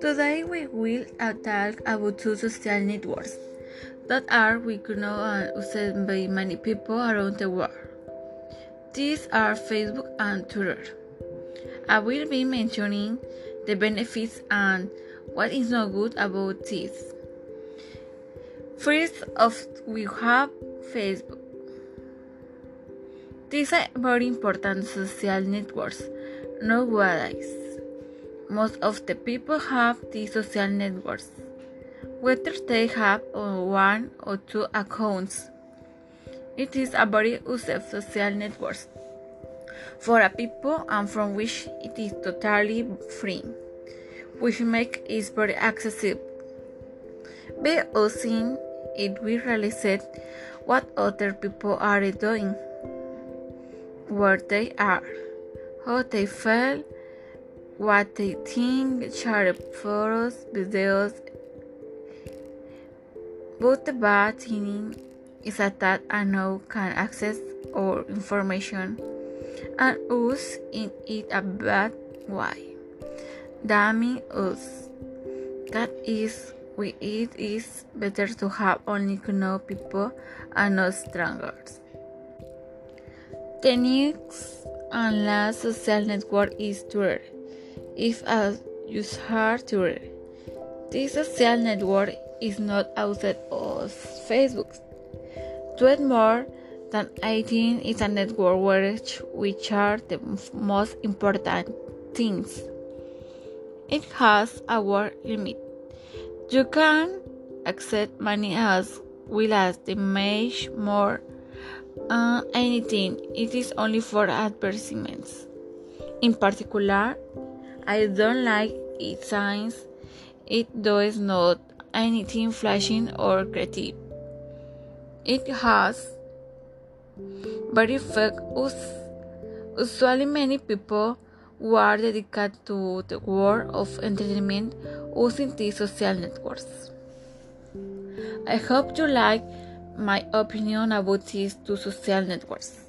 Today we will talk about two social networks that are we know uh, and used by many people around the world. These are Facebook and Twitter. I will be mentioning the benefits and what is not good about these. First of we have Facebook. These are very important social networks nowadays. Most of the people have these social networks, whether they have one or two accounts. It is a very useful social network for a people and from which it is totally free, which makes it very accessible. By using it, we realize what other people are doing, where they are, how they feel what they think, share photos, videos. But the bad thing is that I know can access our information and use in it a bad way. Damning us. That is, we it is better to have only know people and not strangers. The next and last social network is Twitter if a user Twitter. This social network is not outside of Facebook. Tweet more than 18 is a network where which are the most important things. It has a word limit. You can accept money as well as the image more uh, anything. It is only for advertisements. In particular, I don't like its signs. It does not anything flashing or creative. It has very use. Usually, many people who are dedicated to the world of entertainment using these social networks. I hope you like my opinion about these two social networks.